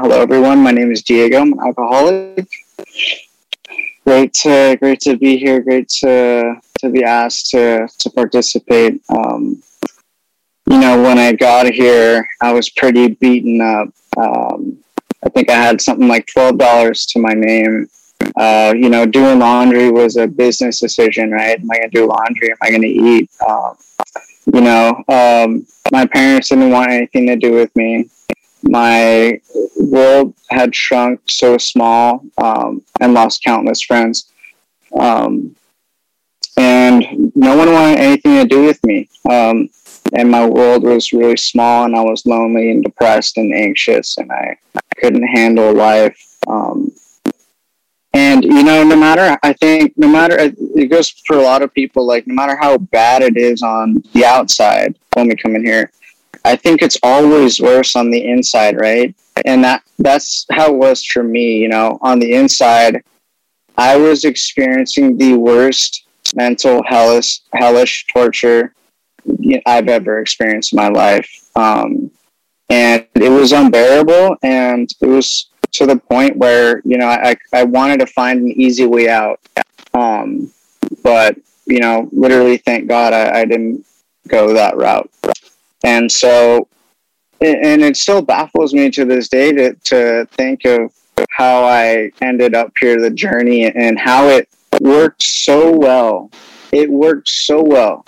hello everyone. My name is Diego. I'm an alcoholic. Great, to, great to be here. Great to to be asked to to participate. Um, you know, when I got here, I was pretty beaten up. Um, I think I had something like twelve dollars to my name. Uh, you know, doing laundry was a business decision, right? Am I going to do laundry? Am I going to eat? Um, you know, um, my parents didn't want anything to do with me. My world had shrunk so small um, and lost countless friends. Um, and no one wanted anything to do with me. Um, and my world was really small, and I was lonely and depressed and anxious, and I, I couldn't handle life. Um, and you know, no matter I think, no matter it goes for a lot of people. Like no matter how bad it is on the outside when we come in here, I think it's always worse on the inside, right? And that that's how it was for me. You know, on the inside, I was experiencing the worst mental hellish hellish torture I've ever experienced in my life. Um, and it was unbearable and it was to the point where, you know, I, I wanted to find an easy way out. Um, but, you know, literally, thank God I, I didn't go that route. And so, and it still baffles me to this day to, to think of how I ended up here, the journey, and how it worked so well. It worked so well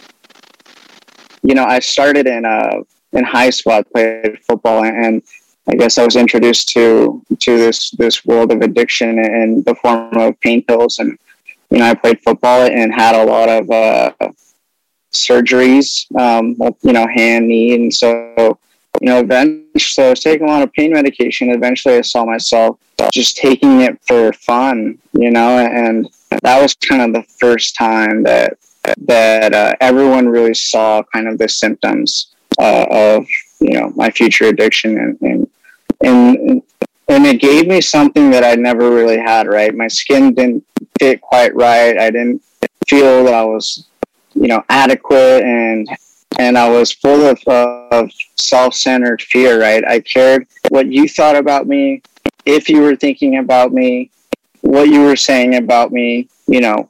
you know, I started in uh, in high school. I played football, and I guess I was introduced to to this this world of addiction in the form of pain pills. And you know, I played football and had a lot of uh, surgeries, um, you know, hand, knee, and so you know, eventually, so I was taking a lot of pain medication. Eventually, I saw myself just taking it for fun, you know, and that was kind of the first time that that uh, everyone really saw kind of the symptoms uh, of you know my future addiction and, and and and it gave me something that I never really had. Right, my skin didn't fit quite right. I didn't feel that I was you know adequate and and I was full of, of self-centered fear. Right, I cared what you thought about me, if you were thinking about me, what you were saying about me. You know,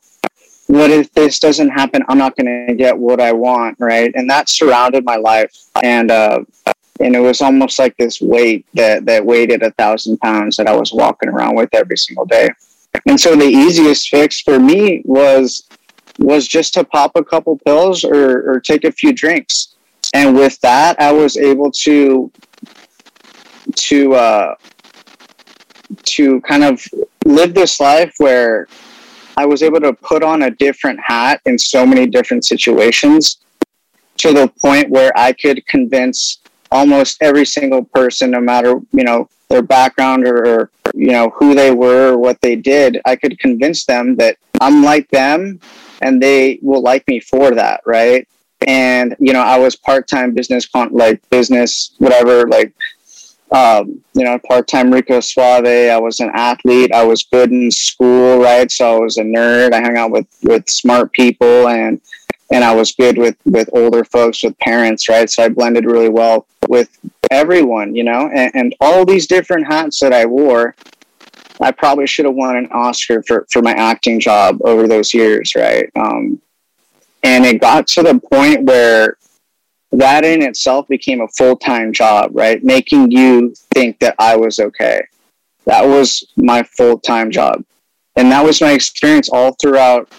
what if this doesn't happen? I'm not going to get what I want, right? And that surrounded my life, and uh, and it was almost like this weight that that weighed a thousand pounds that I was walking around with every single day. And so the easiest fix for me was was just to pop a couple pills or, or take a few drinks, and with that, I was able to to uh, to kind of live this life where I was able to put on a different hat in so many different situations to the point where I could convince almost every single person, no matter, you know, their background or, or, you know, who they were or what they did, I could convince them that I'm like them and they will like me for that. Right. And, you know, I was part time business, con- like business, whatever, like um, you know, part time Rico Suave. I was an athlete. I was good in school, right? So I was a nerd. I hung out with with smart people, and and I was good with with older folks, with parents, right? So I blended really well with everyone, you know, and, and all these different hats that I wore. I probably should have won an Oscar for for my acting job over those years, right? Um, and it got to the point where that in itself became a full time job, right? Making you think that I was okay. That was my full time job, and that was my experience all throughout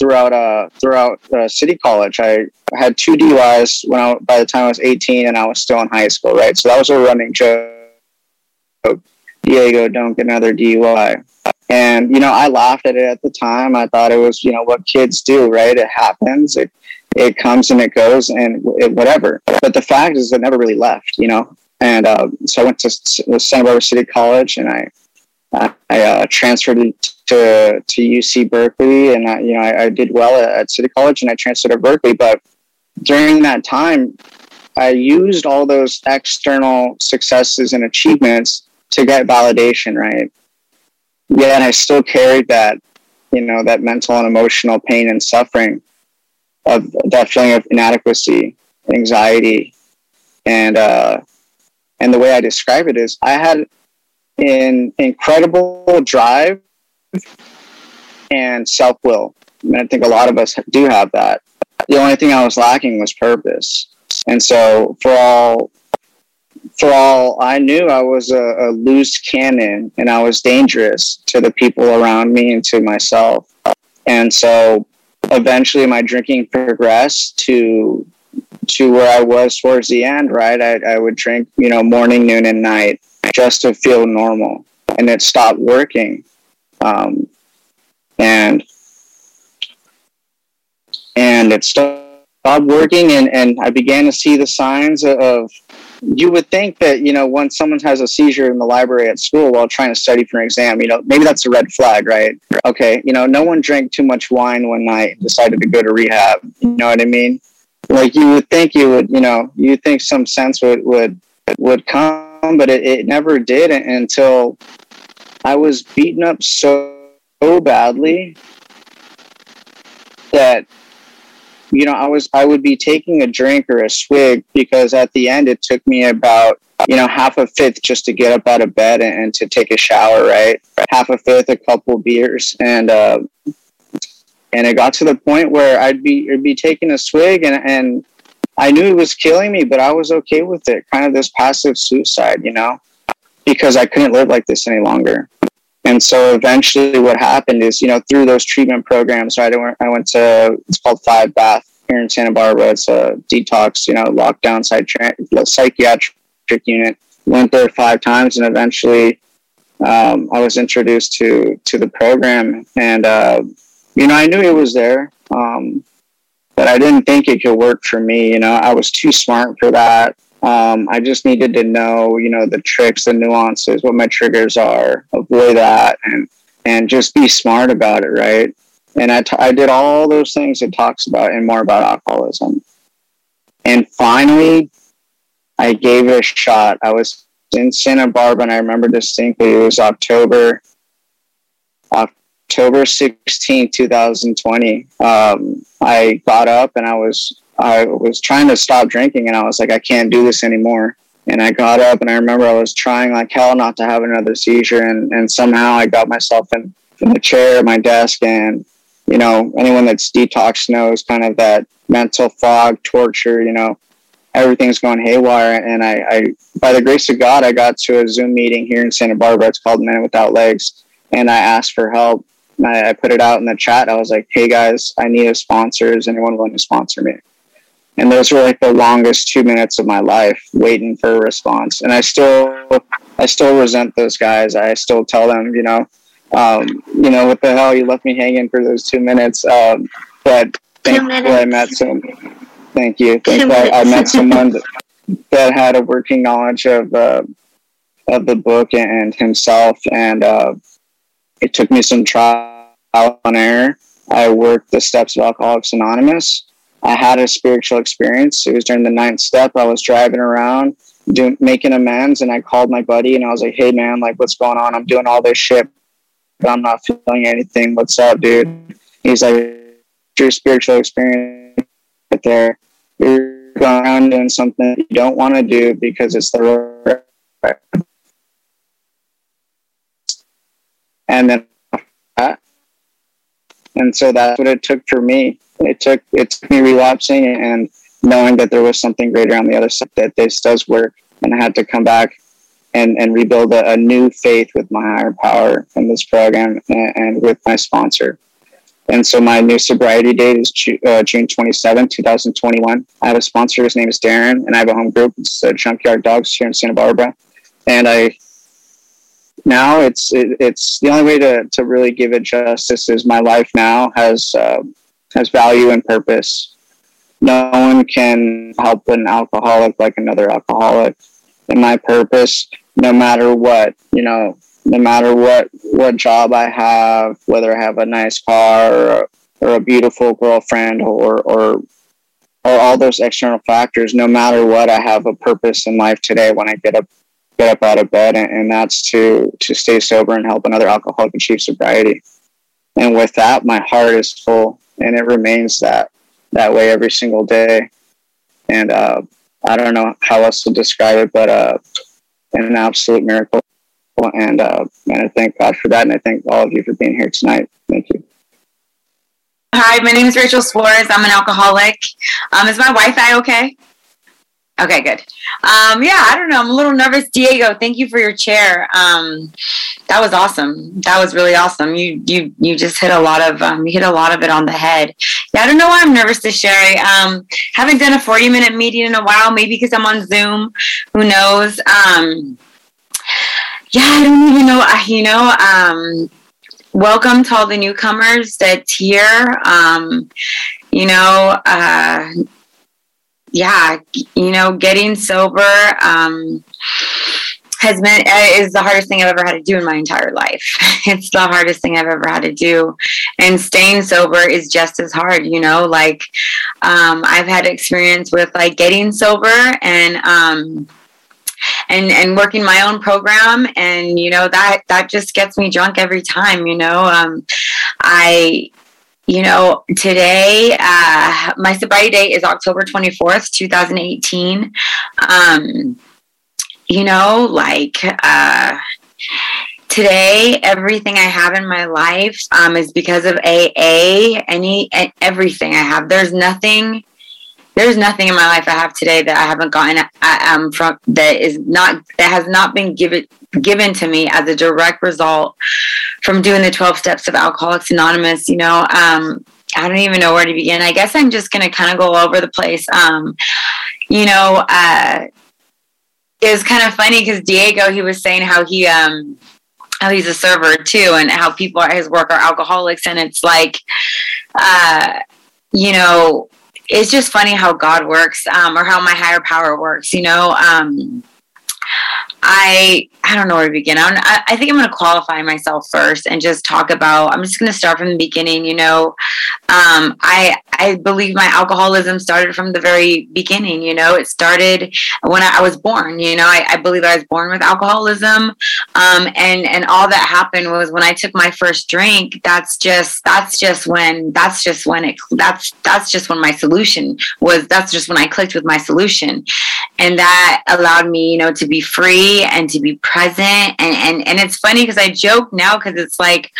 throughout uh throughout uh, city college. I had two DUIs when I by the time I was 18, and I was still in high school, right? So that was a running joke. Diego, don't get another DUI. And you know, I laughed at it at the time. I thought it was you know what kids do, right? It happens. It it comes and it goes and it, whatever. But the fact is, it never really left, you know. And uh, so I went to Santa Barbara City College, and I I uh, transferred to to UC Berkeley, and I, you know I, I did well at, at, City College, and I transferred to Berkeley. But during that time, I used all those external successes and achievements to get validation, right? Yeah, and I still carried that, you know, that mental and emotional pain and suffering of that feeling of inadequacy, anxiety, and uh, And the way I describe it is I had an incredible drive and self will. And I think a lot of us do have that. The only thing I was lacking was purpose. And so for all for all I knew, I was a, a, loose cannon and I was dangerous to the people around me and to myself. And so eventually my drinking progressed to to where I was towards the end, right? I, I would drink, you know, morning, noon, and night just to feel normal. And it stopped working. Um, and and it stopped working and, and I began to see the signs of you would think that you know when someone has a seizure in the library at school while trying to study for an exam you know maybe that's a red flag right? Okay you know no one drank too much wine one night and decided to go to rehab you know what i mean? Like you would think you would you know you think some sense would would would come but it, it never did until i was beaten up so, so badly that you know, I was I would be taking a drink or a swig because at the end it took me about you know half a fifth just to get up out of bed and, and to take a shower, right? Half a fifth, a couple beers, and uh, and it got to the point where I'd be I'd be taking a swig and and I knew it was killing me, but I was okay with it. Kind of this passive suicide, you know, because I couldn't live like this any longer. And so eventually what happened is, you know, through those treatment programs, right, I went, I went to, it's called Five Bath here in Santa Barbara. It's a detox, you know, lockdown psychiatric unit. Went there five times and eventually um, I was introduced to, to the program. And, uh, you know, I knew it was there, um, but I didn't think it could work for me. You know, I was too smart for that. Um, I just needed to know, you know, the tricks, the nuances, what my triggers are, avoid that, and and just be smart about it, right? And I, t- I did all those things it talks about and more about alcoholism. And finally, I gave it a shot. I was in Santa Barbara, and I remember distinctly. It was October, October 16, 2020. Um, I got up and I was I was trying to stop drinking and I was like, I can't do this anymore. And I got up and I remember I was trying like hell not to have another seizure. And, and somehow I got myself in, in the chair at my desk. And, you know, anyone that's detox knows kind of that mental fog, torture, you know, everything's going haywire. And I, I, by the grace of God, I got to a Zoom meeting here in Santa Barbara. It's called Men Without Legs. And I asked for help. I, I put it out in the chat. I was like, hey guys, I need a sponsor. Is anyone willing to sponsor me? And those were like the longest two minutes of my life waiting for a response. And i still i still resent those guys. I still tell them you know um, you know what the hell? You left me hanging for those two minutes. Um, but thankfully i met some thank you. Thankfully I, I, met someone that, that, had a working knowledge of uh, of the book and himself. And uh, it took me some trial and error. I worked the steps of alcoholics anonymous I had a spiritual experience. It was during the ninth step. I was driving around doing making amends and I called my buddy and I was like, Hey man, like what's going on? I'm doing all this shit, but I'm not feeling anything. What's up, dude? He's like, your spiritual experience right there. You're going around doing something you don't want to do because it's the right. And then and so that's what it took for me. It took it took me relapsing and knowing that there was something greater on the other side that this does work. And i had to come back and, and rebuild a, a new faith with my higher power in this program and, and, with my sponsor. And so my new sobriety date is uh, june 27 2021 i have a sponsor. His name is darren and i have a home group. It's uh, junkyard dogs here in santa barbara. And i now it's it, it's the only way to, to really give it justice is my life now has uh, has value and purpose. No one can help an alcoholic like another alcoholic. And my purpose, no matter what, you know, no matter what what job I have, whether I have a nice car or a, or a beautiful girlfriend or or or all those external factors, no matter what, I have a purpose in life today when I get up get up out of bed and, and that's to to stay sober and help another alcoholic achieve sobriety. And with that, my heart is full and it remains that that way every single day. And uh, I don't know how else to describe it, but uh, an absolute miracle. And, uh, and I thank God for that. And I thank all of you for being here tonight. Thank you. Hi, my name is Rachael Suarez. I'm an alcoholic. Um, is my Wi-Fi okay? Okay, good. Um, yeah, I don't know. I'm a little nervous. Diego, thank you for your chair. Um, that was awesome. That was really awesome. You you you just hit a lot of um, you hit a lot of it on the head. Yeah, I don't know why I'm nervous to share. Um, haven't done a 40 minute meeting in a while. Maybe because I'm on Zoom. Who knows? Um, yeah, I don't even know. You know, um, welcome to all the newcomers that's here. You know. Uh, yeah, you know, getting sober um, has been uh, is the hardest thing I've ever had to do in my entire life. it's the hardest thing I've ever had to do, and staying sober is just as hard. You know, like um, I've had experience with like getting sober and. Um, and and working my own program and you know that that just gets me drunk every time you know um, i you know, today, uh, my sobriety date is October 24th, 2018. Um, you know, like, uh, today everything i have in my life um, is because of aa any everything i have there's nothing there's nothing in my life i have today that i haven't gotten um, from that is not that has not been given given to me as a direct result from doing the 12 steps of Alcoholics Anonymous. You know, um, I don't even know where to begin. I guess I'm just going to kind of go all over the place. Um, you know, uh, it was kind of funny because Diego, he was saying how he, um, how he's a server too, and how people at his work are alcoholics, and it's like, uh, you know, it's just funny how God works, um, or how my higher power works. You know, um, I I don't know where to begin. I, I think I'm going to qualify myself first and just talk about. I'm just going to start from the beginning. You know, um, I I believe my alcoholism started from the very beginning. You know, it started when I, was born. You know, I, I, believe I was born with alcoholism, um, and and all that happened was when I took my first drink. That's just that's just when that's just when it that's that's just when my solution was. That's just when I clicked with my solution, and that allowed me, you know, to be free and to be present. And and and it's funny because I joke now because it's like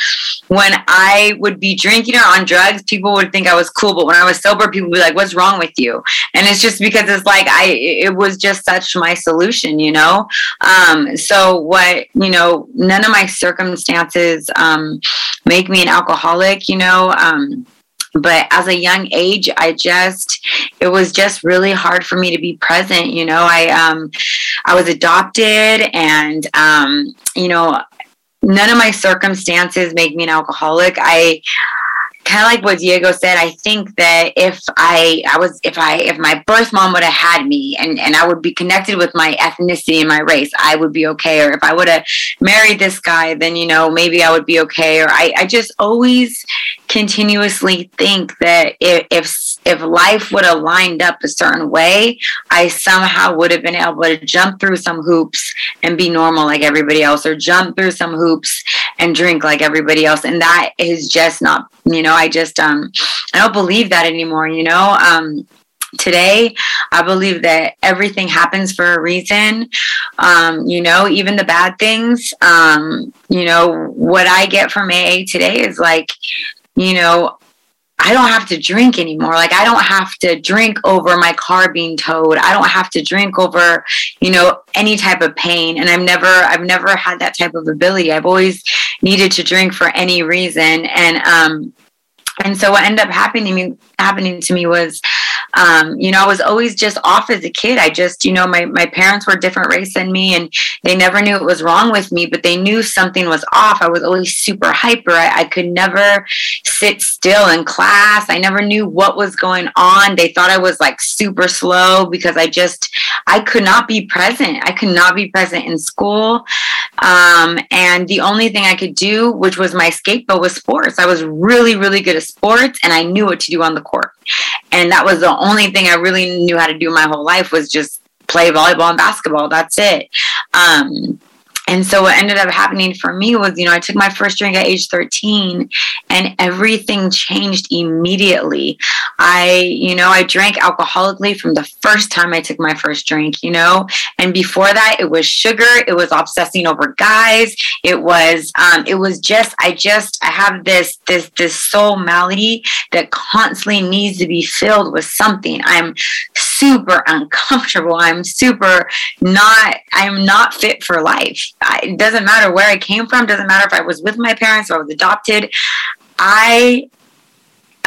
when I would be drinking or on drugs, people would think I was cool, but when I was sober, people would be like, "What's wrong with you?" And it's just because it's like I it was just such my solution, you know. Um, so what you know, none of my circumstances um, make me an alcoholic, you know. Um, but as a young age i just it was just really hard for me to be present you know? I um i was adopted and um you know none of my circumstances make me an alcoholic. I kind of like what Diego said, I think that if I I was if I if my birth mom would have had me and and I would be connected with my ethnicity and my race, I would be okay. Or if I would have married this guy, then you know maybe I would be okay. Or I I just always continuously think that if if if life would have lined up a certain way, I somehow would have been able to jump through some hoops and be normal like everybody else, or jump through some hoops and drink like everybody else. And that is just not, you know, I just um I don't believe that anymore, you know. Um today i believe that everything happens for a reason um, you know even the bad things um, you know what i get from aa today is like you know I don't have to drink anymore. Like I don't have to drink over my car being towed. I don't have to drink over, you know, any type of pain. And I've never I've never had that type of ability. I've always needed to drink for any reason. And um and so what ended up happening to me happening to me was um, you know, I was always just off as a kid. I just, you know, my, my parents were different race than me and they never knew it was wrong with me, but they knew something was off. I was always super hyper. I, I could never sit still in class. I never knew what was going on. They thought I was like super slow because I just, I could not be present. I could not be present in school. Um, and the only thing I could do, which was my scapegoat, was sports. I was really, really good at sports and I knew what to do on the court. And that was the only thing I really knew how to do my whole life was just play volleyball and basketball. That's it. Um, and so what ended up happening for me was, you know, I took my first drink at age 13 and everything changed immediately. I, you know, I drank alcoholically from the first time I took my first drink, you know, and before that it was sugar, it was obsessing over guys, it was, um, it was just, I just, I have this, this, this soul malady that constantly needs to be filled with something. I'm super uncomfortable. I'm super not, I'm not fit for life. I, it doesn't matter where I came from, doesn't matter if I was with my parents or I was adopted. I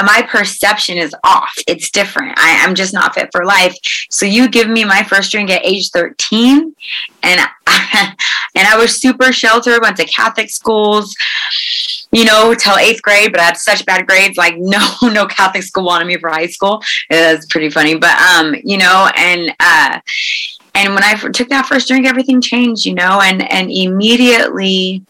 my perception is off. It's different. I, am just not fit for life. So you give me my first drink at age 13, and I, and I was super sheltered. Went to Catholic schools, you know, till eighth grade. But I had such bad grades. Like no, no Catholic school wanted me for high school. It was pretty funny. But um, you know, and uh, and when I took that first drink, everything changed, you know, and and immediately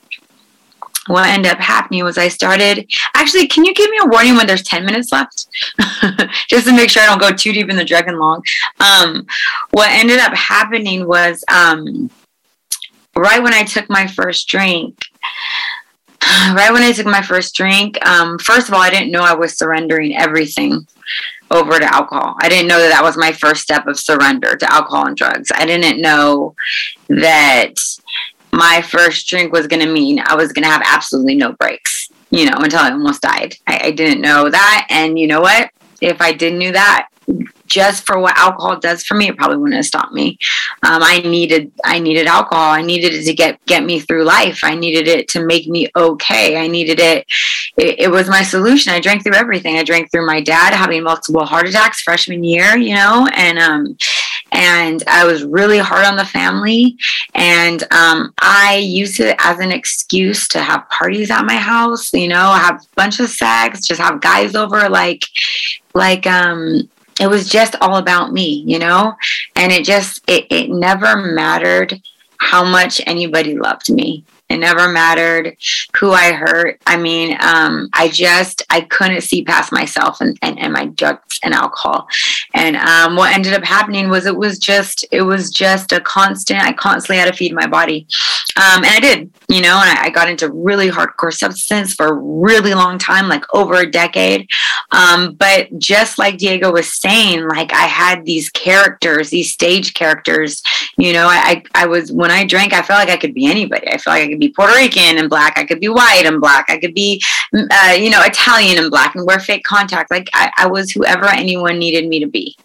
what ended up happening was I started actually can you give me a warning when there's 10 minutes left just to make sure I don't go too deep in the dragon long um, what ended up happening was um, right when I took my first drink right when I took my first drink um, first of all I didn't know I was surrendering everything over to alcohol. I didn't know that that was my first step of surrender to alcohol and drugs. I didn't know that my first drink was going to mean I was going to have absolutely no breaks, you know, until I almost died. I, I didn't know that. And you know what? If I didn't know that, just for what alcohol does for me, it probably wouldn't have stopped me. Um, I needed I needed alcohol. I needed it to get get me through life. I needed it to make me okay. I needed it. It, it was my solution. I drank through everything. I drank through my dad having multiple heart attacks freshman year, you know, and um, and I was really hard on the family. And um, I used it as an excuse to have parties at my house, you know, have a bunch of sex, just have guys over, like, like, um, it was just all about me, you know? And it just, it, it never mattered how much anybody loved me. It never mattered who I hurt. I mean, um, I just I couldn't see past myself and, and, and my drugs and alcohol. And um, what ended up happening was it was just it was just a constant. I constantly had to feed my body, um, and I did. You know, and I, I, got into really hardcore substance for a really long time, like over a decade. Um, but just like Diego was saying, like I had these characters, these stage characters. You know, I I was when I drank, I felt like I could be anybody. I felt like I could be Puerto Rican and black. I could be white and black. I could be, uh, you know, Italian and black and wear fake contact. Like I, I, was whoever anyone needed me to be,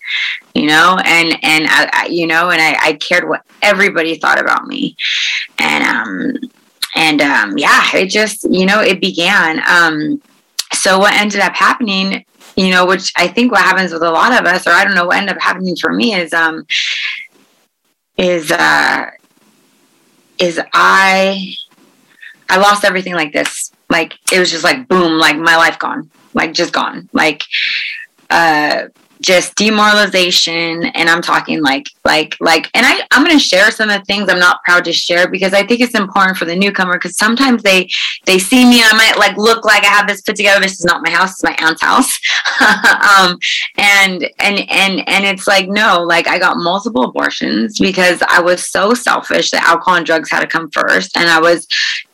you know, and, and I, I you know, and I, I cared what everybody thought about me. And, um, and, um, yeah, it just, you know, it began. Um, so what ended up happening, you know, which I think what happens with a lot of us, or I don't know what ended up happening for me is, um, is, uh, is I I lost everything like this. Like it was just like boom, like my life gone, like just gone. Like uh just demoralization. And i'm talking like like like and i i'm to share some of the things i'm not proud to share because i think it's important for the newcomer because sometimes they they see me and i might like look like i have this put together. This is not my house it's my aunt's house. Um and and and and it's like no like i got multiple abortions because i was so selfish that alcohol and drugs had to come first. And i was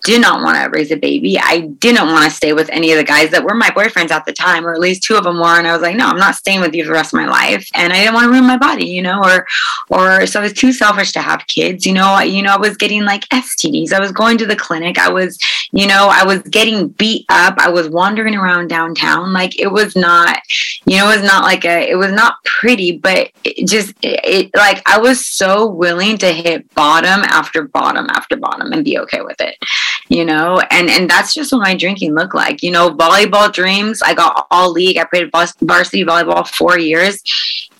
did not want to raise a baby. I didn't want to stay with any of the guys that were my boyfriends at the time, or at least two of them were. And I was like, no, I'm not staying with you for the rest of my life. And I didn't want to ruin my body, you know, or, or so I was too selfish to have kids. You know, you know, I was getting like STDs. I was going to the clinic. I was, you know, I was getting beat up. I was wandering around downtown. Like it was not, you know, it was not like a, it was not pretty, but it just, it, it like I was so willing to hit bottom after bottom after bottom and be okay with it you know? And and that's just what my drinking looked like. You know volleyball dreams i got all league i played varsity volleyball four years.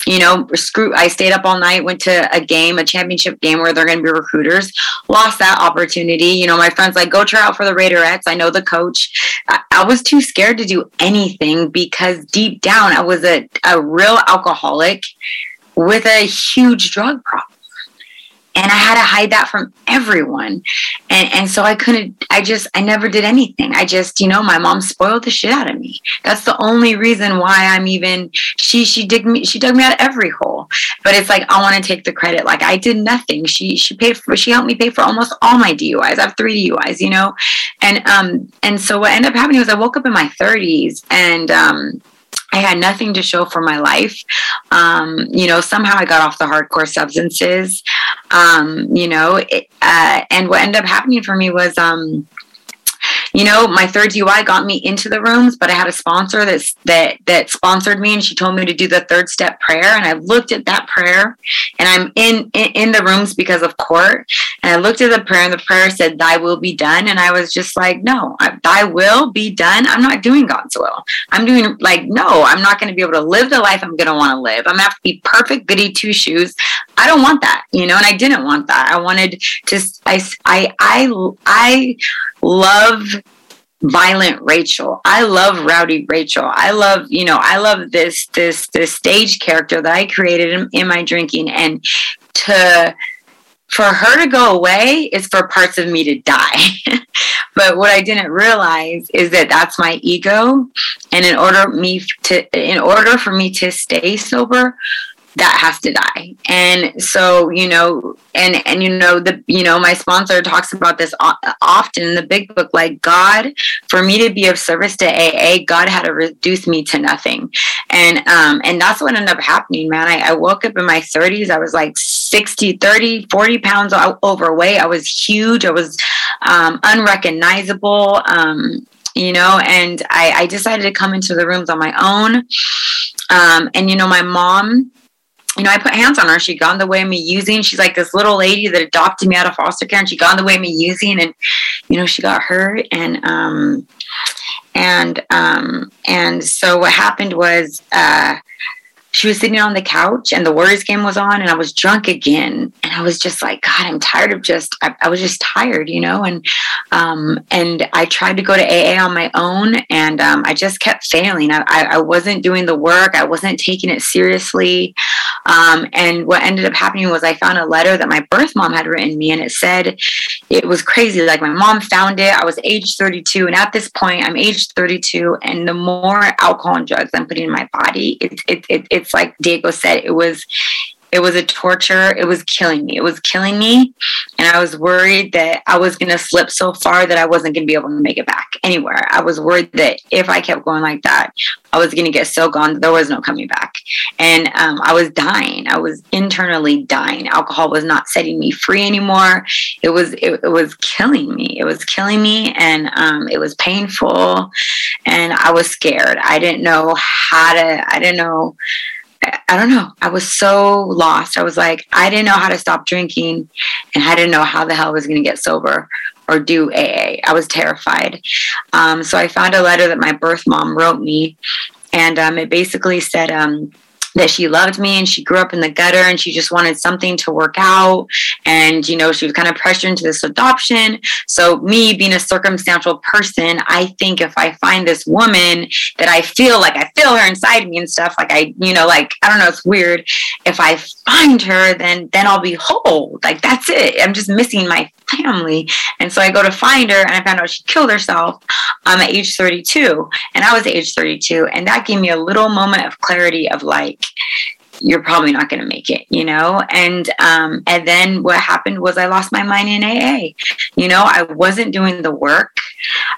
You know screw i stayed up all night went to a game a championship game where they're going to be recruiters. Lost that opportunity. You know my friends like go try out for the raiderettes. I know the coach. I, was too scared to do anything because deep down i was a, a real alcoholic with a huge drug problem and I had to hide that from everyone. And and so I couldn't I just I never did anything. I just, you know, my mom spoiled the shit out of me. That's the only reason why I'm even she she dig me she dug me out of every hole. But it's like I want to take the credit. Like I did nothing. She she paid for she helped me pay for almost all my DUIs. I have three DUIs, you know? And um and so what ended up happening was I woke up in my 30s and um I had nothing to show for my life. Um, you know, somehow I got off the hardcore substances. Um, you know, it, uh, and what ended up happening for me was, um, you know, my third DUI got me into the rooms, but I had a sponsor that that that sponsored me, and she told me to do the third step prayer. And I looked at that prayer, and I'm in in, in the rooms because of court. And I looked at the prayer, and the prayer said, "Thy will be done." And I was just like, "No, Thy will be done." I'm not doing God's will. I'm doing like, no, I'm not going to be able to live the life I'm going to want to live. I'm going to have to be perfect, goody two shoes. I don't want that, you know, and I didn't want that. I wanted to. I I I I love violent Rachael. I love rowdy Rachael. I love, you know, I love this this this stage character that I created in, in my drinking and to for her to go away is for parts of me to die. but what I didn't realize is that that's my ego and in order me to in order for me to stay sober, that has to die. And so you know and and you know the you know my sponsor talks about this often in the big book like god for me to be of service to aa god had to reduce me to nothing. And um and that's what ended up happening man. I, I woke up in my 30s i was like 60 30 40 pounds overweight. I was huge. I was um, unrecognizable um you know and I, I decided to come into the rooms on my own. Um, and you know my mom you know, I put hands on her. She got in the way of me using. She's like this little lady that adopted me out of foster care, and she got in the way of me using. And you know, she got hurt, and um, and um, and so what happened was, uh, she was sitting on the couch and the Warriors game was on and I was drunk again. And I was just like, God, I'm tired of just, I, I was just tired, you know? And, um, and I tried to go to AA on my own and, um, I just kept failing. I, I, wasn't doing the work. I wasn't taking it seriously. Um, and what ended up happening was I found a letter that my birth mom had written me and it said, it was crazy. Like my mom found it. I was age 32. And at this point I'm age 32 and the more alcohol and drugs I'm putting in my body, it, it, it it's like Diego said, it was it was a torture. It was killing me. It was killing me. And I was worried that I was going to slip so far that I wasn't going to be able to make it back anywhere. I was worried that if I kept going like that, I was going to get so gone, there was no coming back. And um, I was dying. I was internally dying. Alcohol was not setting me free anymore. It was, it, it was killing me. It was killing me. And um, it was painful. And I was scared. I didn't know how to, I didn't know I don't know. I was so lost. I was like, I didn't know how to stop drinking and I didn't know how the hell I was going to get sober or do AA. I was terrified. Um, so I found a letter that my birth mom wrote me. And um, it basically said, um, that she loved me and she grew up in the gutter and she just wanted something to work out. And, you know, she was kind of pressured into this adoption. So, me being a circumstantial person, I think if I find this woman that I feel like I feel her inside me and stuff, like I, you know, like, I don't know, it's weird. If I find her, then, then I'll be whole. Like, that's it. I'm just missing my family. And so I go to find her and I found out she killed herself um, at age 32. And I was age 32. And that gave me a little moment of clarity of like, you're probably not going to make it, you know? And, um, and then what happened was I lost my mind in AA. You know, I wasn't doing the work.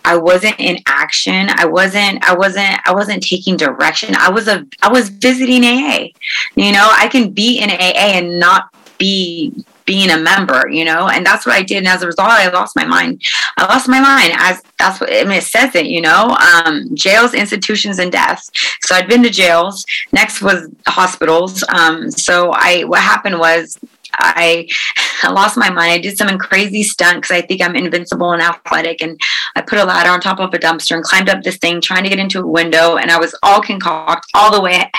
I wasn't in action. I wasn't, I wasn't, I wasn't taking direction. I was a, I was visiting AA. You know, I can be in AA and not be being a member, you know, and that's what I did. And as a result, I lost my mind. I lost my mind as that's what I mean, it says it, you know, um, jails, institutions, and deaths. So I'd been to jails. Next was hospitals. Um, so I, what happened was I, I lost my mind. I did some crazy stunt because I think I'm invincible and athletic. And I put a ladder on top of a dumpster and climbed up this thing, trying to get into a window. And I was all concoct all the way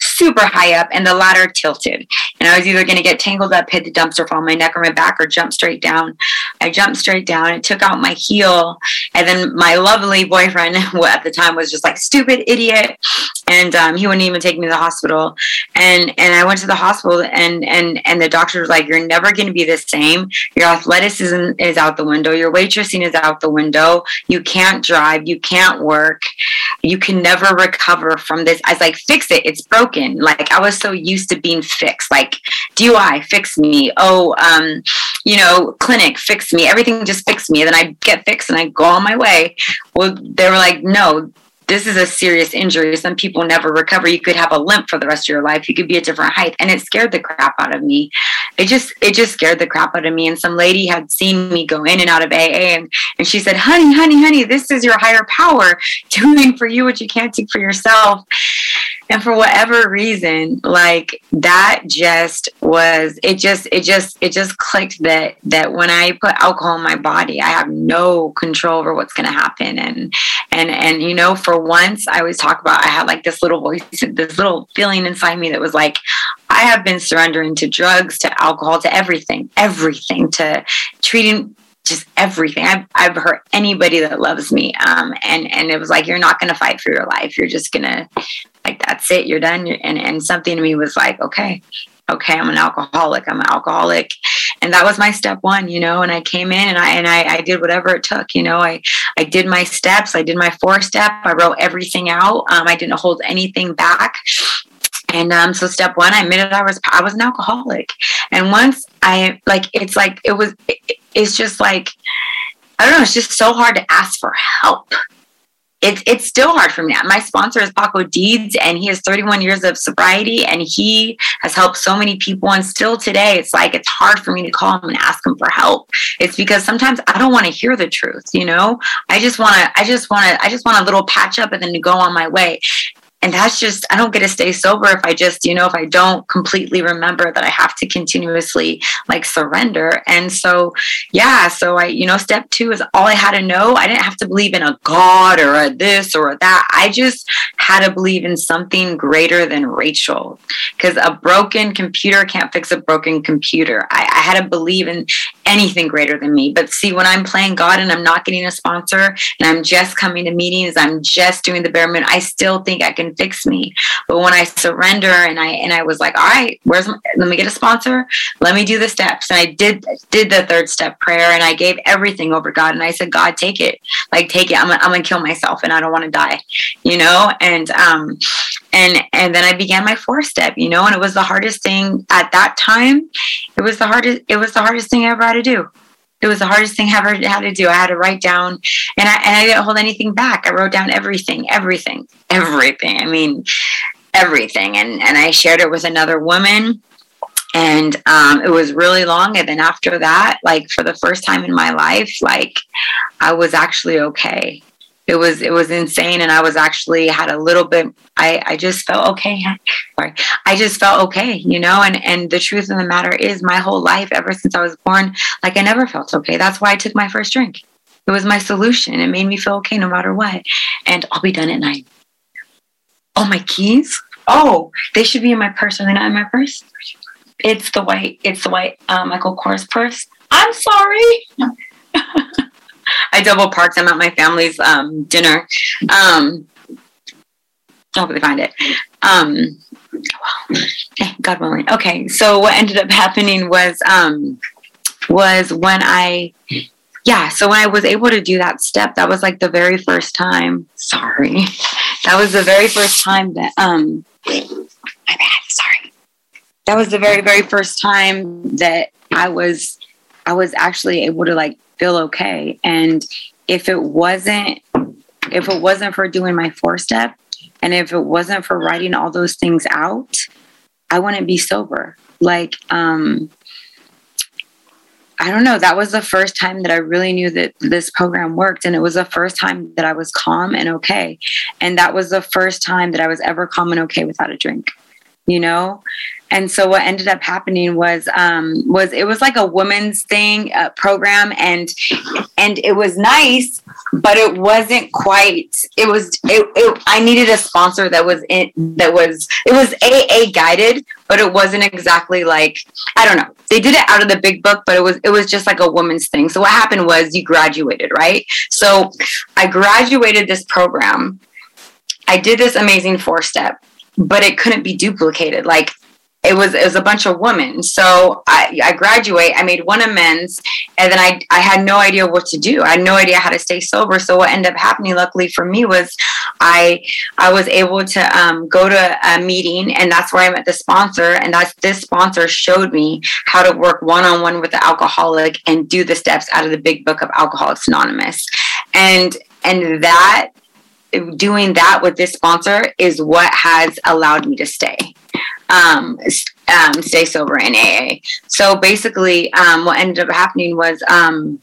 super high up and the ladder tilted. And I was either going to get tangled up, hit the dumpster, fall on my neck or my back, or jump straight down. I jumped straight down and took out my heel. And then my lovely boyfriend, who at the time was just like, stupid idiot. And um, he wouldn't even take me to the hospital. And and I went to the hospital and and and the doctor was like, You're never gonna be the same. Your athleticism is out the window, your waitressing is out the window, you can't drive, you can't work, you can never recover from this. I was like, fix it, it's broken. Like I was so used to being fixed. Like DUI, fix me. Oh, um, you know, clinic, fix me. Everything just fix me. And then I get fixed and I go on my way. Well, they were like, no, this is a serious injury. Some people never recover. You could have a limp for the rest of your life. You could be a different height. And it scared the crap out of me. It just it just scared the crap out of me. And some lady had seen me go in and out of AA and, and she said, Honey, honey, honey, this is your higher power doing for you what you can't do for yourself. And for whatever reason, like that just was it just it just it just clicked that that when I put alcohol in my body, I have no control over what's gonna happen. And and and you know, for once I always talk about I had like this little voice, this little feeling inside me that was like, I have been surrendering to drugs, to alcohol, to everything, everything, to treating just everything. I've, I've hurt anybody that loves me. Um, and, and it was like, you're not going to fight for your life. You're just going to, like, that's it. You're done. And, and something to me was like, okay, okay, I'm an alcoholic. I'm an alcoholic. And that was my step one, you know, and I came in and I, and I, I did whatever it took, you know, I, I did my steps. I did my four step. I wrote everything out. Um, I didn't hold anything back. And um, so step one, I admitted I was I was an alcoholic. And once I like, it's like it was. It, it's just like I don't know. It's just so hard to ask for help. It's it's still hard for me. My sponsor is Paco Deeds, and he has 31 years of sobriety, and he has helped so many people. And still today, it's like it's hard for me to call him and ask him for help. It's because sometimes I don't want to hear the truth. You know, I just want to. I just want to. I just want a little patch up and then to go on my way and that's just i don't get to stay sober if i just you know if i don't completely remember that i have to continuously like surrender. And so yeah so i you know step two is all i had to know. I didn't have to believe in a god or a this or a that. I just had to believe in something greater than rachael. Because a broken computer can't fix a broken computer. I, I had to believe in anything greater than me but see when i'm playing god and i'm not getting a sponsor and i'm just coming to meetings i'm just doing the bare minimum i still think i can fix me. But when I surrender and I and I was like, all right, where's my, let me get a sponsor. Let me do the steps. And I did did the third step prayer and I gave everything over God. And I said, God, take it. Like take it. I'm gonna, I'm gonna kill myself and I don't want to die. You know? And um and and then I began my fourth step, you know, and it was the hardest thing at that time. It was the hardest it was the hardest thing I ever had to do it was the hardest thing I ever had to do. I had to write down, and I, and I didn't hold anything back. I wrote down everything, everything, everything. I mean, everything. And, and I shared it with another woman. And um, it was really long. And then after that, like for the first time in my life, like I was actually okay it was it was insane. And i was actually had a little bit i i just felt okay. Sorry. I just felt okay you know and and the truth of the matter is my whole life ever since i was born like i never felt okay. That's why i took my first drink. It was my solution. It made me feel okay no matter what. And i'll be done at night. Oh my keys? Oh they should be in my purse. Are they not in my purse? It's the white it's the white uh, michael kors purse. I'm sorry I double parked. I'm at my family's um, dinner. Um, hopefully find it. Um, well, eh, God willing. Okay, so what ended up happening was um, was when I yeah, so when I was able to do that step, that was like the very first time. Sorry, that was the very first time that um, my bad. Sorry, that was the very very first time that I was I was actually able to like feel okay. And if it wasn't, if it wasn't for doing my four step, and if it wasn't for writing all those things out, I wouldn't be sober. Like, um, I don't know. That was the first time that I really knew that this program worked. And it was the first time that I was calm and okay. And that was the first time that I was ever calm and okay without a drink, you know? And so what ended up happening was um, was it was like a women's thing uh, program and and it was nice but it wasn't quite it was it, it, i needed a sponsor that was in that was it was aa guided but it wasn't exactly like i don't know. They did it out of the big book but it was it was just like a woman's thing. So what happened was you graduated right? So i graduated this program. I did this amazing four step but it couldn't be duplicated. Like it was it was a bunch of women. So I, I graduate, I made one amends, and then I I had no idea what to do. I had no idea how to stay sober. So what ended up happening, luckily for me, was I I was able to um, go to a meeting, and that's where I met the sponsor, and that's this sponsor showed me how to work one on one with the alcoholic and do the steps out of the big book of Alcoholics Anonymous, and and that doing that with this sponsor is what has allowed me to stay um, um, stay sober in AA. So basically, um, what ended up happening was um,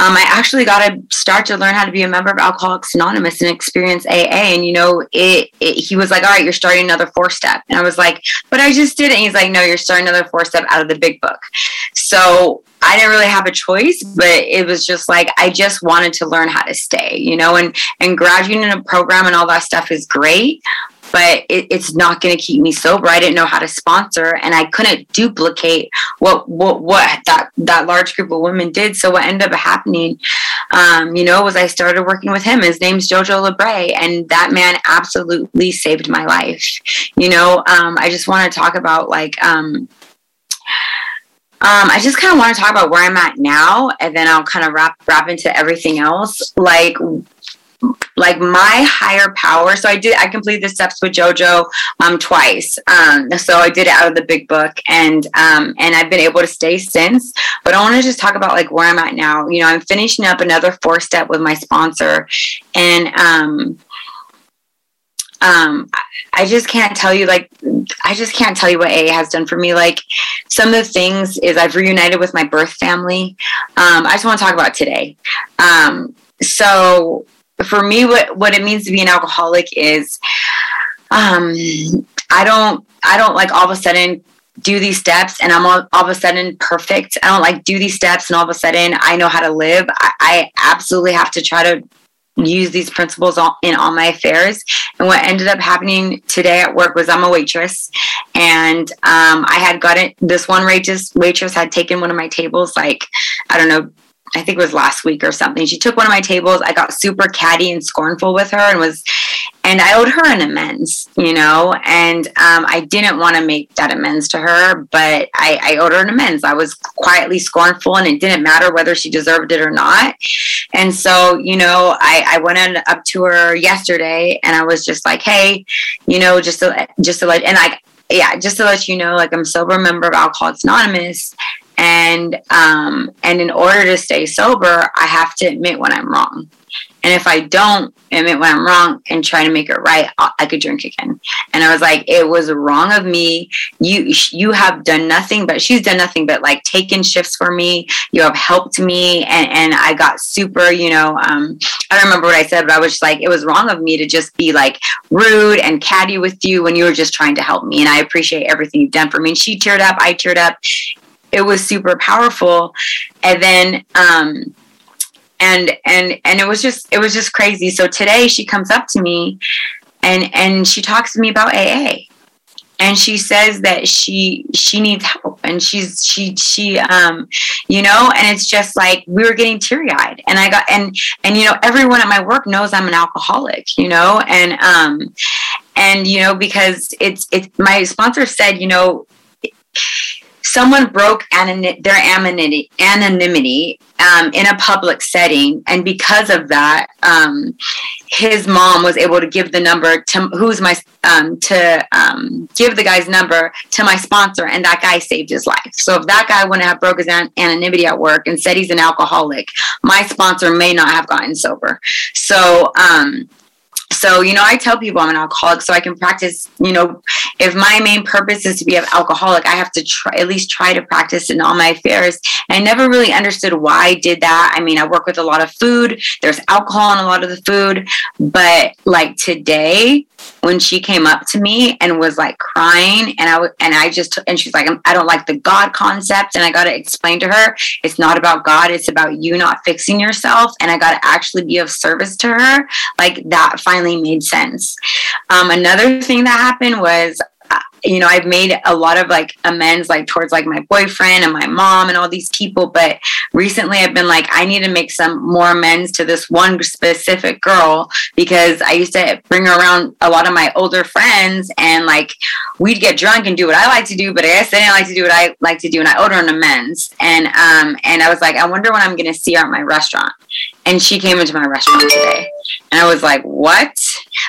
um, I actually got to start to learn how to be a member of Alcoholics Anonymous and experience AA. And you know, it, it, He was like, "All right, you're starting another four step," and I was like, "But I just did it." And he's like, "No, you're starting another four step out of the big book." So I didn't really have a choice, but it was just like I just wanted to learn how to stay, you know, and and graduating in a program and all that stuff is great, but it, it's not going to keep me sober. I didn't know how to sponsor, and I couldn't duplicate what what what that that large group of women did. So what ended up happening, um, you know, was I started working with him. His name's Jojo Lebre, and that man absolutely saved my life. You know, um, I just want to talk about like. Um, um, I just kind of want to talk about where I'm at now, and then I'll kind of wrap wrap into everything else. Like like my higher power. So I did, I completed the steps with JoJo um, twice. Um, so I did it out of the big book and, um, and I've been able to stay since, but I want to just talk about like where I'm at now. You know, I'm finishing up another four step with my sponsor and, um, um, I just can't tell you like I just can't tell you what AA has done for me. Like some of the things is I've reunited with my birth family. Um, I just want to talk about today. Um, so for me, what, what it means to be an alcoholic is, um, I don't, I don't like all of a sudden do these steps and I'm all, all, of a sudden perfect. I don't like do these steps and all of a sudden I know how to live. I, I absolutely have to try to use these principles in all my affairs. And what ended up happening today at work was I'm a waitress, and um, I had gotten this one waitress waitress had taken one of my tables like I don't know I think it was last week or something. She took one of my tables. I got super catty and scornful with her and was, and I owed her an amends, you know, and um, I didn't want to make that amends to her, but I, I owed her an amends. I was quietly scornful and it didn't matter whether she deserved it or not. And so, you know, I, I went up to her yesterday and I was just like, hey, you know, just to, just to let, and I, yeah, just to let you know, like I'm sober member of Alcoholics Anonymous, and um, and in order to stay sober, I have to admit when I'm wrong. And if I don't admit when I'm wrong and try to make it right, I could drink again. And I was like, it was wrong of me. You you have done nothing, but she's done nothing but like taken shifts for me. You have helped me, and and I got super. You know, um, I don't remember what I said, but I was just like, it was wrong of me to just be like rude and catty with you when you were just trying to help me. And I appreciate everything you've done for me. And she teared up, I teared up, it was super powerful. And then um and and and it was just it was just crazy. So today she comes up to me and and she talks to me about aa and she says that she she needs help. And she's she she um you know and it's just like we were getting teary-eyed. And i got and and you know everyone at my work knows i'm an alcoholic you know? And um and you know because it's it's my sponsor said you know someone broke their anonymity, anonymity um, in a public setting, and because of that, um, his mom was able to give the number to who's my um, to um, give the guy's number to my sponsor, and that guy saved his life. So if that guy wouldn't have broke his an- anonymity at work and said he's an alcoholic, my sponsor may not have gotten sober. So um, so you know i tell people i'm an alcoholic so i can practice you know if my main purpose is to be an alcoholic i have to try at least try to practice in all my affairs. And i never really understood why i did that. I mean i work with a lot of food. There's alcohol in a lot of the food. But like today when she came up to me and was like crying and I w- and I just and she's like I don't like the God concept and I got to explain to her it's not about God it's about you not fixing yourself and I got to actually be of service to her like that finally made sense. Um, another thing that happened was you know i've made a lot of like amends like towards like my boyfriend and my mom and all these people but recently i've been like i need to make some more amends to this one specific girl because i used to bring her around a lot of my older friends and like we'd get drunk and do what i like to do but i guess they didn't like to do what i like to do and i owed her an amends. And um and i was like i wonder when i'm gonna see her at my restaurant. And she came into my restaurant today and i was like what?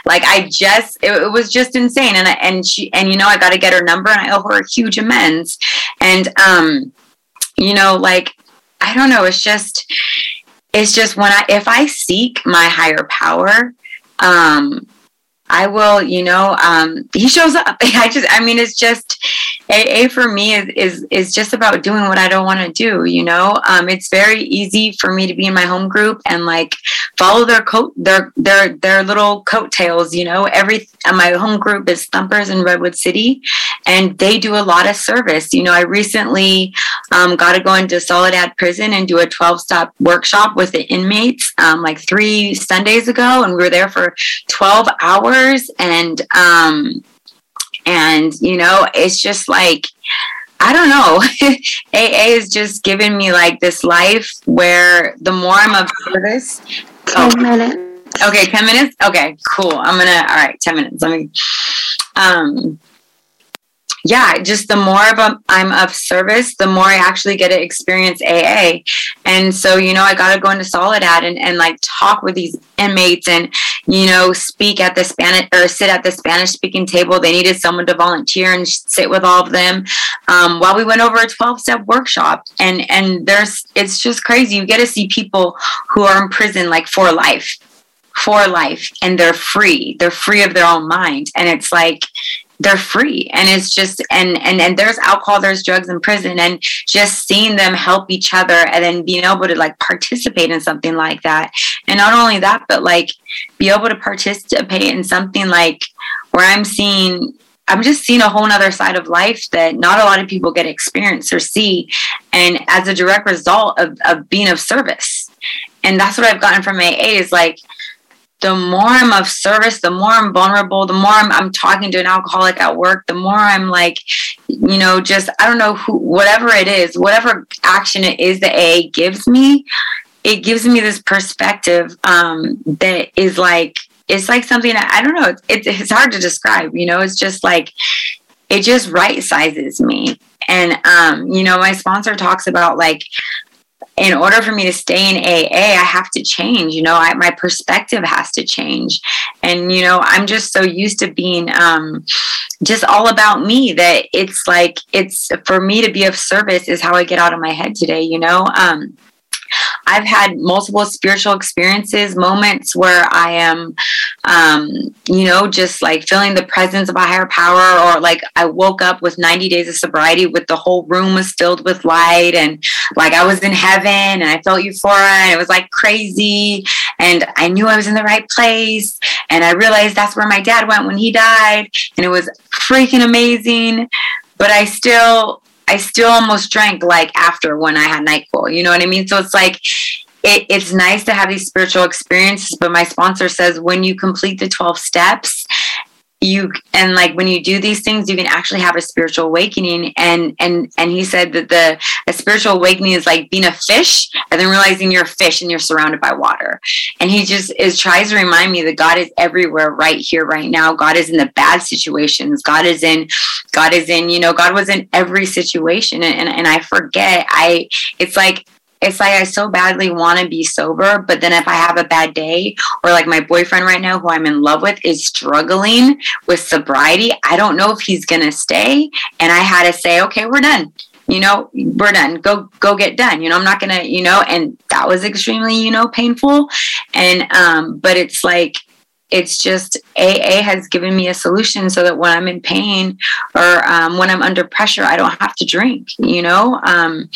Like i just it, it was just insane. And I, and she and you know i got to get her number and i owe her a huge amends. And um you know like i don't know. It's just it's just when i if i seek my higher power um I will, you know, um, he shows up. I just, I mean, it's just, AA for me is, is, is just about doing what I don't want to do. You know, um, it's very easy for me to be in my home group and like follow their coat, their, their, their little coattails, you know, every, my home group is Thumpers in Redwood City and they do a lot of service. You know, I recently um, got to go into Soledad prison and do a 12 step workshop with the inmates um, like three Sundays ago. And we were there for 12 hours and um and you know it's just like I don't know. AA is just giving me like this life where the more I'm of service. 10 oh, minutes. Okay, 10 minutes? Okay, cool. I'm gonna, all right, 10 minutes. Let me, um, yeah, just the more of a, I'm of service, the more I actually get to experience AA. And so, you know, I got to go into Soledad and, and like talk with these inmates and, you know, speak at the Spanish or sit at the Spanish speaking table. They needed someone to volunteer and sit with all of them um, while we went over a 12 step workshop. And, and there's, it's just crazy. You get to see people who are in prison like for life for life and they're free they're free of their own mind and it's like they're free and it's just and and and there's alcohol there's drugs in prison and just seeing them help each other and then being able to like participate in something like that and not only that but like be able to participate in something like where i'm seeing I'm just seeing a whole other side of life that not a lot of people get experience or see. And as a direct result of, of being of service. And that's what I've gotten from AA is like, the more I'm of service, the more I'm vulnerable, the more I'm, I'm talking to an alcoholic at work, the more I'm like, you know, just, I don't know who, whatever it is, whatever action it is that AA gives me, it gives me this perspective um, that is like, it's like something I don't know. It's, it's hard to describe, you know, it's just like, it just right sizes me. And, um, you know, my sponsor talks about like, in order for me to stay in AA, I have to change. You know, I, my perspective has to change. And, you know, I'm just so used to being um, just all about me that it's like, it's for me to be of service is how I get out of my head today, you know? Um, I've had multiple spiritual experiences, moments where I am, um, you know, just like feeling the presence of a higher power, or like I woke up with 90 days of sobriety with the whole room was filled with light, and like I was in heaven and I felt euphoria, and it was like crazy, and I knew I was in the right place, and I realized that's where my dad went when he died, and it was freaking amazing. But I still I still almost drank like after when I had NyQuil. You know what I mean? So it's like it, it's nice to have these spiritual experiences, but my sponsor says when you complete the 12 steps you and like when you do these things you can actually have a spiritual awakening. And and and he said that the a spiritual awakening is like being a fish and then realizing you're a fish and you're surrounded by water. And he just is tries to remind me that god is everywhere right here right now. God is in the bad situations. God is in god is in you know god was in every situation. And, and, and i forget i it's like it's like I so badly want to be sober, but then if I have a bad day, or like my boyfriend right now, who I'm in love with, is struggling with sobriety, I don't know if he's gonna stay. And I had to say, okay, we're done. You know, we're done. Go, go get done. You know, I'm not gonna, you know, and that was extremely, you know, painful. And um, but it's like it's just AA has given me a solution so that when I'm in pain or um, when I'm under pressure, I don't have to drink. You know, um,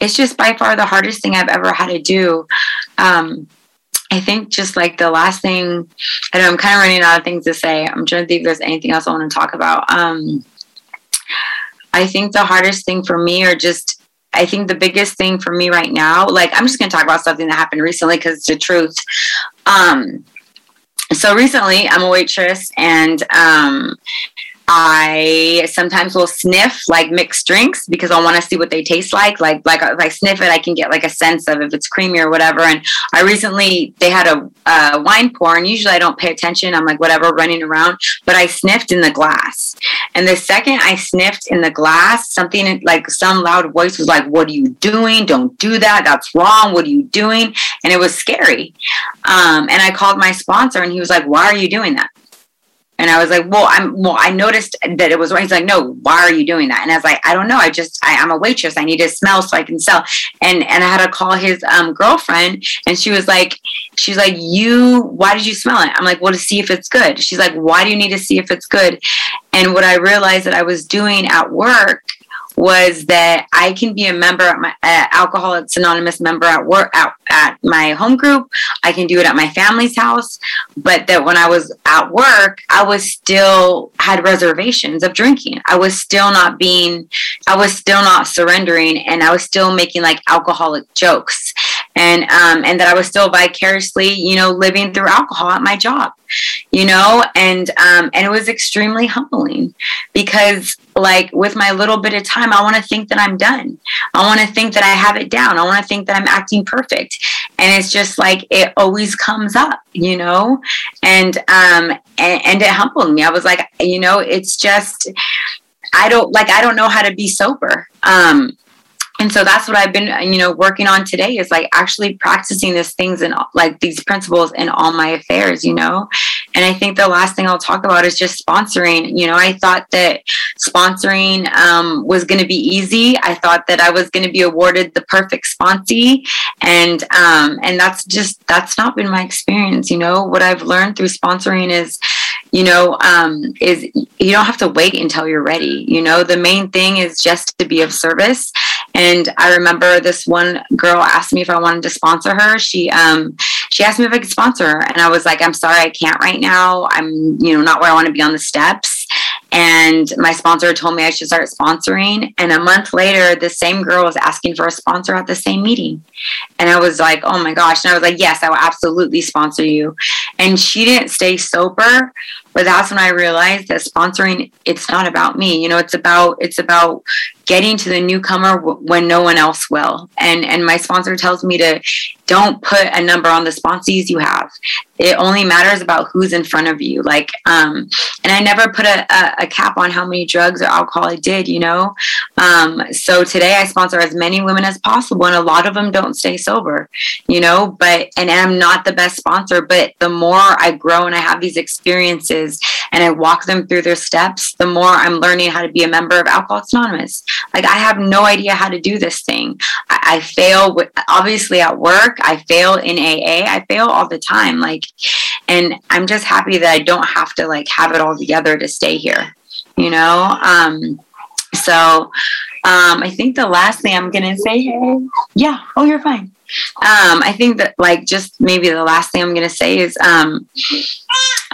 it's just by far the hardest thing I've ever had to do. Um, I think just like the last thing, I know I'm kind of running out of things to say. I'm trying to think if there's anything else I want to talk about. Um, I think the hardest thing for me, or just I think the biggest thing for me right now, like I'm just going to talk about something that happened recently because it's the truth. Um, so recently, I'm a waitress, and um, I sometimes will sniff like mixed drinks because I want to see what they taste like. Like like if I sniff it, I can get like a sense of if it's creamy or whatever. And I recently they had a, a wine pour, and usually I don't pay attention. I'm like whatever, running around. But I sniffed in the glass, and the second I sniffed in the glass, something like some loud voice was like, "What are you doing? Don't do that. That's wrong. What are you doing?" And it was scary. Um, and I called my sponsor, and he was like, "Why are you doing that?" And I was like, well, I'm, well, I noticed that it was wrong. He's like, no, why are you doing that? And I was like, I don't know. I just, I, am a waitress. I need to smell so I can sell. And, and I had to call his um, girlfriend and she was like, she's like, you, why did you smell it? I'm like, well, to see if it's good. She's like, why do you need to see if it's good? And what I realized that I was doing at work was that I can be a member at my Alcoholics Anonymous member at work at, at my home group. I can do it at my family's house, but that when I was at work, I was still had reservations of drinking. I was still not being, I was still not surrendering, and I was still making like alcoholic jokes, and um, and that I was still vicariously, you know, living through alcohol at my job, you know, and um, and it was extremely humbling because like with my little bit of time i want to think that i'm done. I want to think that i have it down. I want to think that i'm acting perfect. And it's just like it always comes up you know? And um and, and it humbled me. I was like you know it's just i don't like i don't know how to be sober. Um and so that's what i've been you know working on today is like actually practicing these things and like these principles in all my affairs you know? And i think the last thing i'll talk about is just sponsoring. You know i thought that sponsoring um, was going to be easy. I thought that i was going to be awarded the perfect sponsee. And um, and that's just that's not been my experience you know? What i've learned through sponsoring is you know, um, is you don't have to wait until you're ready. You know, the main thing is just to be of service. And I remember this one girl asked me if I wanted to sponsor her. She um, she asked me if I could sponsor her, and I was like, I'm sorry, I can't right now. I'm you know not where I want to be on the steps. And my sponsor told me I should start sponsoring. And a month later, the same girl was asking for a sponsor at the same meeting. And I was like, oh my gosh. And I was like, yes, I will absolutely sponsor you. And she didn't stay sober but that's when i realized that sponsoring it's not about me you know it's about it's about getting to the newcomer when no one else will and and my sponsor tells me to don't put a number on the sponsees you have it only matters about who's in front of you like um and i never put a, a, a cap on how many drugs or alcohol i did you know um so today i sponsor as many women as possible and a lot of them don't stay sober you know but and i'm not the best sponsor but the more i grow and i have these experiences and i walk them through their steps the more i'm learning how to be a member of alcoholics anonymous like I have no idea how to do this thing. I, I fail with, obviously at work. I fail in AA. I fail all the time. Like, and I'm just happy that I don't have to like have it all together to stay here. You know. Um, so um, I think the last thing I'm gonna say is, yeah. Oh, you're fine. Um, I think that like just maybe the last thing I'm gonna say is um,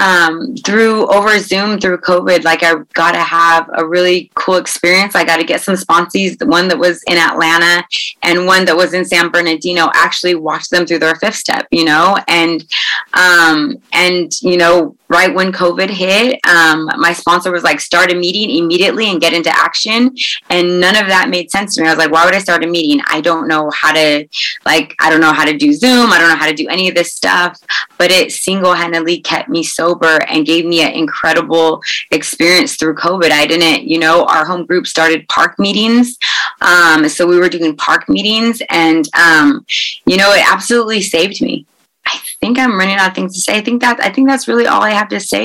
um, through over Zoom through COVID, like I got to have a really cool experience. I got to get some sponsees. The one that was in Atlanta and one that was in San Bernardino actually watched them through their fifth step, you know, and um, and you know, right when COVID hit, um, my sponsor was like, start a meeting immediately and get into action, and none of that made sense to me. I was like, why would I start a meeting? I don't know how to like, I don't know how to do Zoom. I don't know how to do any of this stuff, but it single handedly kept me sober and gave me an incredible experience through COVID. I didn't, you know, our home group started park meetings. Um, so we were doing park meetings and, um, you know, it absolutely saved me. I think I'm running out of things to say. I think that I think that's really all I have to say.